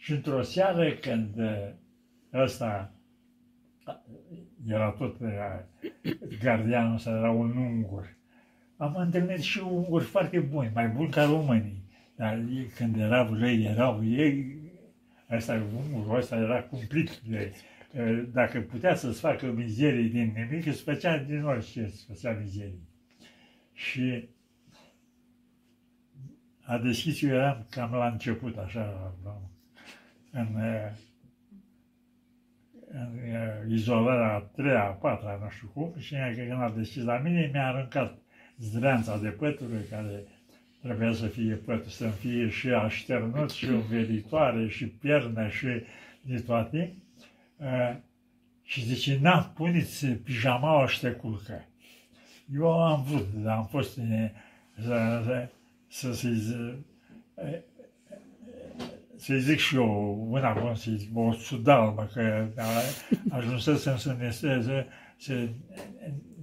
Și într-o seară când uh, ăsta era tot gardianul ăsta, era un ungur, am întâlnit și unguri foarte buni, mai buni ca românii. Dar ei, când erau răi, erau ei, ăsta, ungurul ăsta era cumplit de, dacă putea să-ți facă mizerii din nimic, îți făcea din orice, îți făcea mizerii. Și a deschis, eu eram cam la început, așa, în, în izolarea a treia, a patra, nu știu cum, și când a deschis la mine, mi-a aruncat zdreanța de pătură care trebuia să fie pătură, să fie și așternut, și învelitoare, și piernă, și de toate. Uh, și zice, na, puneți pijamaua și te culcă. Eu am vrut, dar am fost să, să, să, să, să zic și eu una bun, să zic, o sudalmă, că ajunsesem să ne să, să, să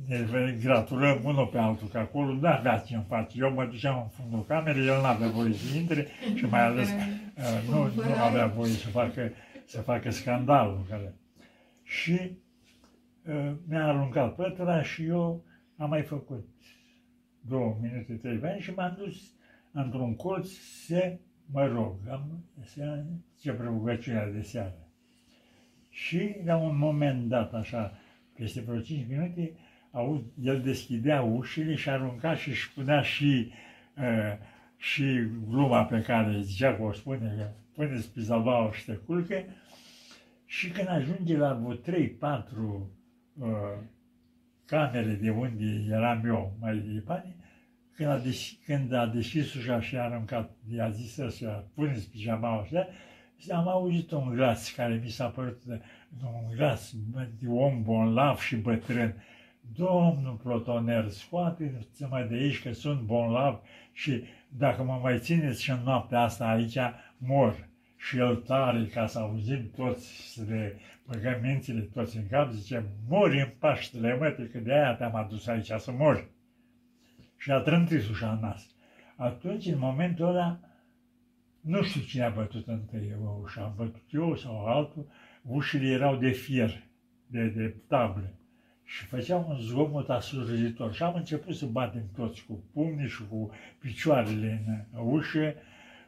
ne gratulăm unul pe altul, că acolo nu avea ce în face. Eu mă duceam în fundul camerei, el nu avea voie să intre și mai ales uh, nu, nu avea voie să facă, să facă scandalul. Care... Și uh, mi-a aruncat pătura și eu am mai făcut două minute, trei ani și m-am dus într-un colț să mă rog, am, să ce rugăciunea de seară. Și la un moment dat, așa, peste vreo 5 minute, aud, el deschidea ușile și arunca și își spunea și, uh, și gluma pe care zicea că o spune, că puneți pizalbaua și te culcă, și când ajunge la vreo 3-4 uh, camere de unde eram eu mai departe, când a, deschis, când a deschis ușa și a aruncat, i-a zis așa, puneți pijamaua așa, am auzit un glas care mi s-a părut un glas de om bonlav și bătrân. Domnul plotoner, scoate-mă de aici că sunt bonlav și dacă mă mai țineți și în noaptea asta aici, mor. Și el tare, ca să auzim toți, să le băgăm mințile toți în cap, zice, mori în Paștele, mă, că de aia te-am adus aici să mori. Și a trântit ușa în nas. Atunci, în momentul ăla, nu știu cine a bătut întâi ușa, am bătut eu sau altul, ușile erau de fier, de, de table și făceam un zgomot asurzitor și am început să batem toți cu pumnii și cu picioarele în ușă,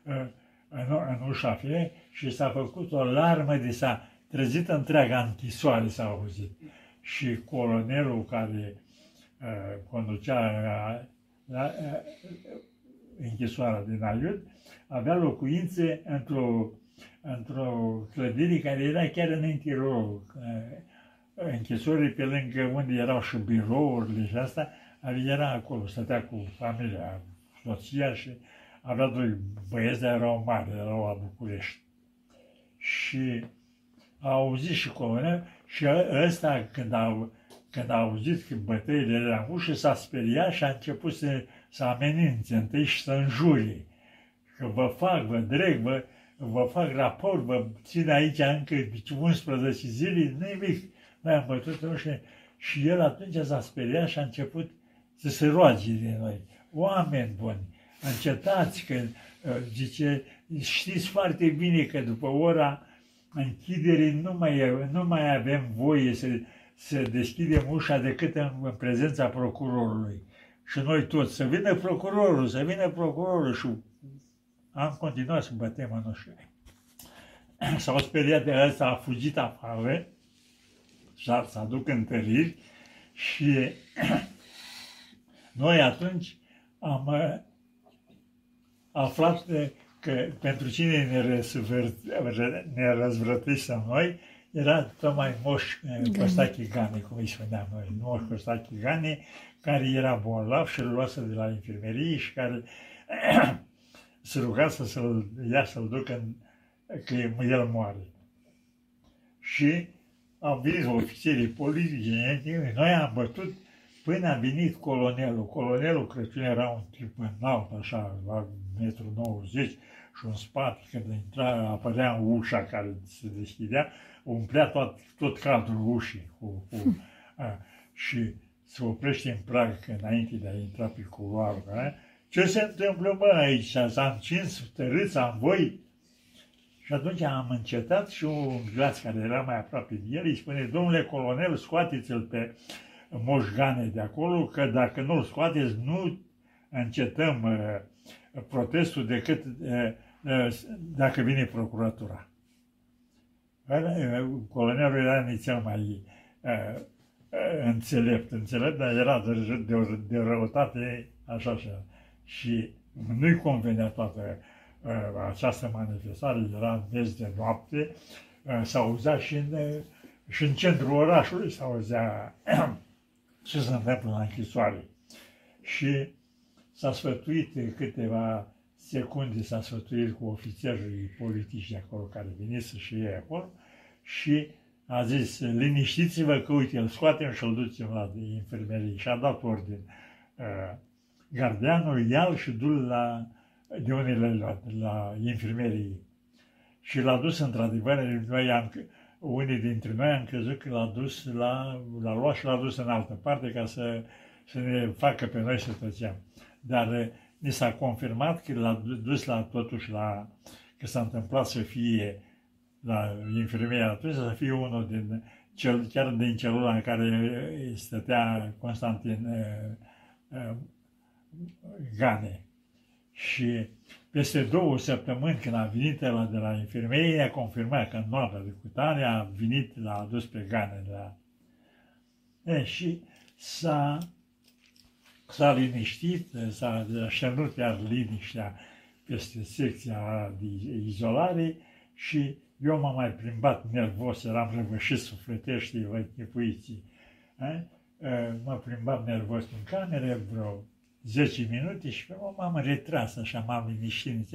în, în ușa fie și s-a făcut o larmă de s-a trezit întreaga închisoare s-a auzit. Și colonelul care uh, conducea uh, la, uh, închisoarea din Aiud avea locuințe într-o într-o clădire care era chiar în interiorul închisorii, pe lângă unde erau și birourile și asta, era acolo, stătea cu familia, soția și avea doi băieți, dar erau mari, erau la București. Și a auzit și colonel și ăsta, când a, când a auzit că bătăile erau în ușă, s-a speriat și a început să, să amenințe întâi și să înjurie. Că vă fac, vă dreg, vă, vă fac raport, vă țin aici încă 11 zile, nimic. Noi am bătut ușă și el atunci s-a speriat și a început să se roage de noi. Oameni buni, încetați că, uh, zice, știți foarte bine că după ora închiderii nu mai, nu mai avem voie să, să deschidem ușa decât în, în prezența procurorului. Și noi toți, să vină procurorul, să vină procurorul și am continuat să bătem în ușă. S-au speriat de asta, a fugit afară, să, să aduc întăriri și noi atunci am uh, aflat că pentru cine ne, ne răzvrătisem noi, era tocmai Moș uh, Costache Gane, cum îi spuneam noi, Moș Costache Gane, care era bolnav și îl luase de la infirmerie și care se ruga să să-l ia să-l ducă în, că el moare. Și am venit ofițerii politici, noi am bătut până a venit colonelul. Colonelul Crăciun era un tip înalt, așa, la metru 90 și un spate, când intra, apărea ușa care se deschidea, umplea tot, tot cadrul ușii cu, cu a, și se oprește în prag înainte de a intra pe culoarul. Ce se întâmplă, mă, aici? S-a încins tărâța în voi? Și atunci am încetat și un glas care era mai aproape de el îi spune, domnule colonel, scoateți-l pe moșgane de acolo, că dacă nu-l scoateți, nu încetăm uh, protestul decât uh, uh, dacă vine procuratura. Uh, colonelul era inițial mai uh, uh, înțelept, înțelept, dar era de, de, de răutate așa și Și nu-i convenea toată uh, această manifestare, era des de noapte, uh, s-auzea și în, uh, și în centrul orașului, s-auzea ce se întâmplă la închisoare. Și s-a sfătuit câteva secunde, s-a sfătuit cu ofițerii politici de acolo care veniți și ei acolo și a zis, liniștiți-vă că uite, îl scoatem și îl ducem la infirmerie și a dat ordine. Uh, gardianul ia și du la, de unde le luat, la infirmerie. Și l-a dus într-adevăr, noi am, unii dintre noi am crezut că l-a dus la, l-a luat și l-a dus în altă parte ca să, să ne facă pe noi să tăceam. Dar eh, ni s-a confirmat că l-a dus la, totuși la, că s-a întâmplat să fie la infirmieria atunci, să fie unul din cel, chiar din celula în care stătea Constantin uh, uh, Gane. Și peste două săptămâni, când a venit la de la infirmerie, a confirmat că în noaptea de cutare a venit, l-a adus pe Gane. La... E, și s-a, s-a liniștit, s-a așternut iar liniștea peste secția de izolare și eu m-am mai plimbat nervos, eram răvășit sufletește, vă închipuiți. Mă plimbam nervos în cameră vreo 10 minute și m-am retras, așa m-am liniștit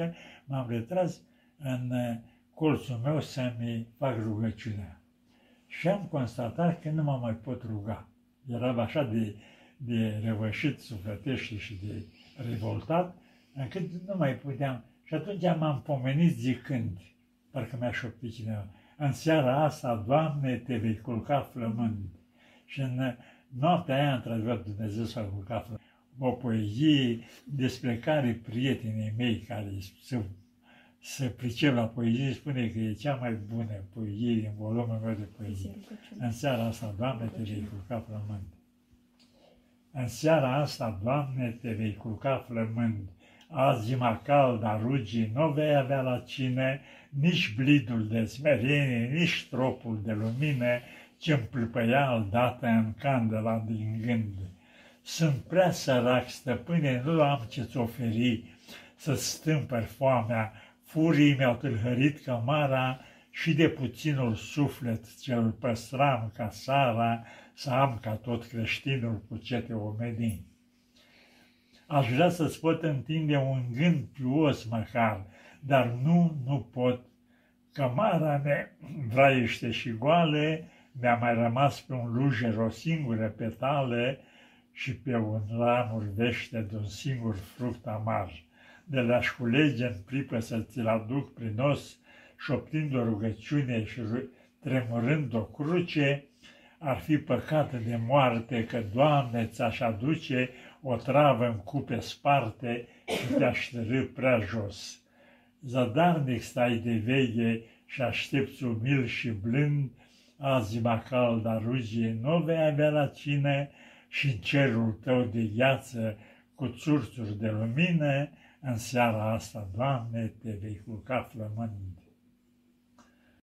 m-am retras în uh, colțul meu să-mi fac rugăciunea. Și am constatat că nu mă mai pot ruga. Eram așa de, de răvășit sufletește și de revoltat, încât nu mai puteam. Și atunci m-am pomenit zicând, parcă mi-a șoptit cineva, în seara asta, Doamne, te vei culca flămând. Și în uh, noaptea aia, într-adevăr, Dumnezeu s-a culcat flămând o poezie despre care prietenii mei care se, se pricep la poezie spune că e cea mai bună poezie din volumul meu de poezie. În seara asta, Doamne, te vei culca flămând. În seara asta, Doamne, te vei culca flămând. Azi zima caldă rugii nu vei avea la cine, nici blidul de smerenie, nici tropul de lumină, ce-mi plăpăia dată în candela din gând. Sunt prea sărac, stăpâne, nu am ce-ți oferi să stâmpăr foamea, furii mi-au tâlhărit cămara și de puținul suflet ce-l păstram ca Sara, să am ca tot creștinul cu cete omenii. Aș vrea să-ți pot întinde un gând pios măcar, dar nu, nu pot. Cămara mea vraiește și goale, mi-a mai rămas pe un lujer o singură petale, și pe un ramur vește de un singur fruct amar, de la-aș culege în pripă să ți-l aduc prin os, șoptind o rugăciune și tremurând o cruce, ar fi păcat de moarte că, Doamne, ți-aș aduce o travă în cupe sparte și te-aș prea jos. Zadarnic stai de veche și aștepți umil și blând, azi calda rugie nu vei avea la cine, și în cerul tău de gheață cu țurțuri de lumină, în seara asta, Doamne, te vei culca flămând.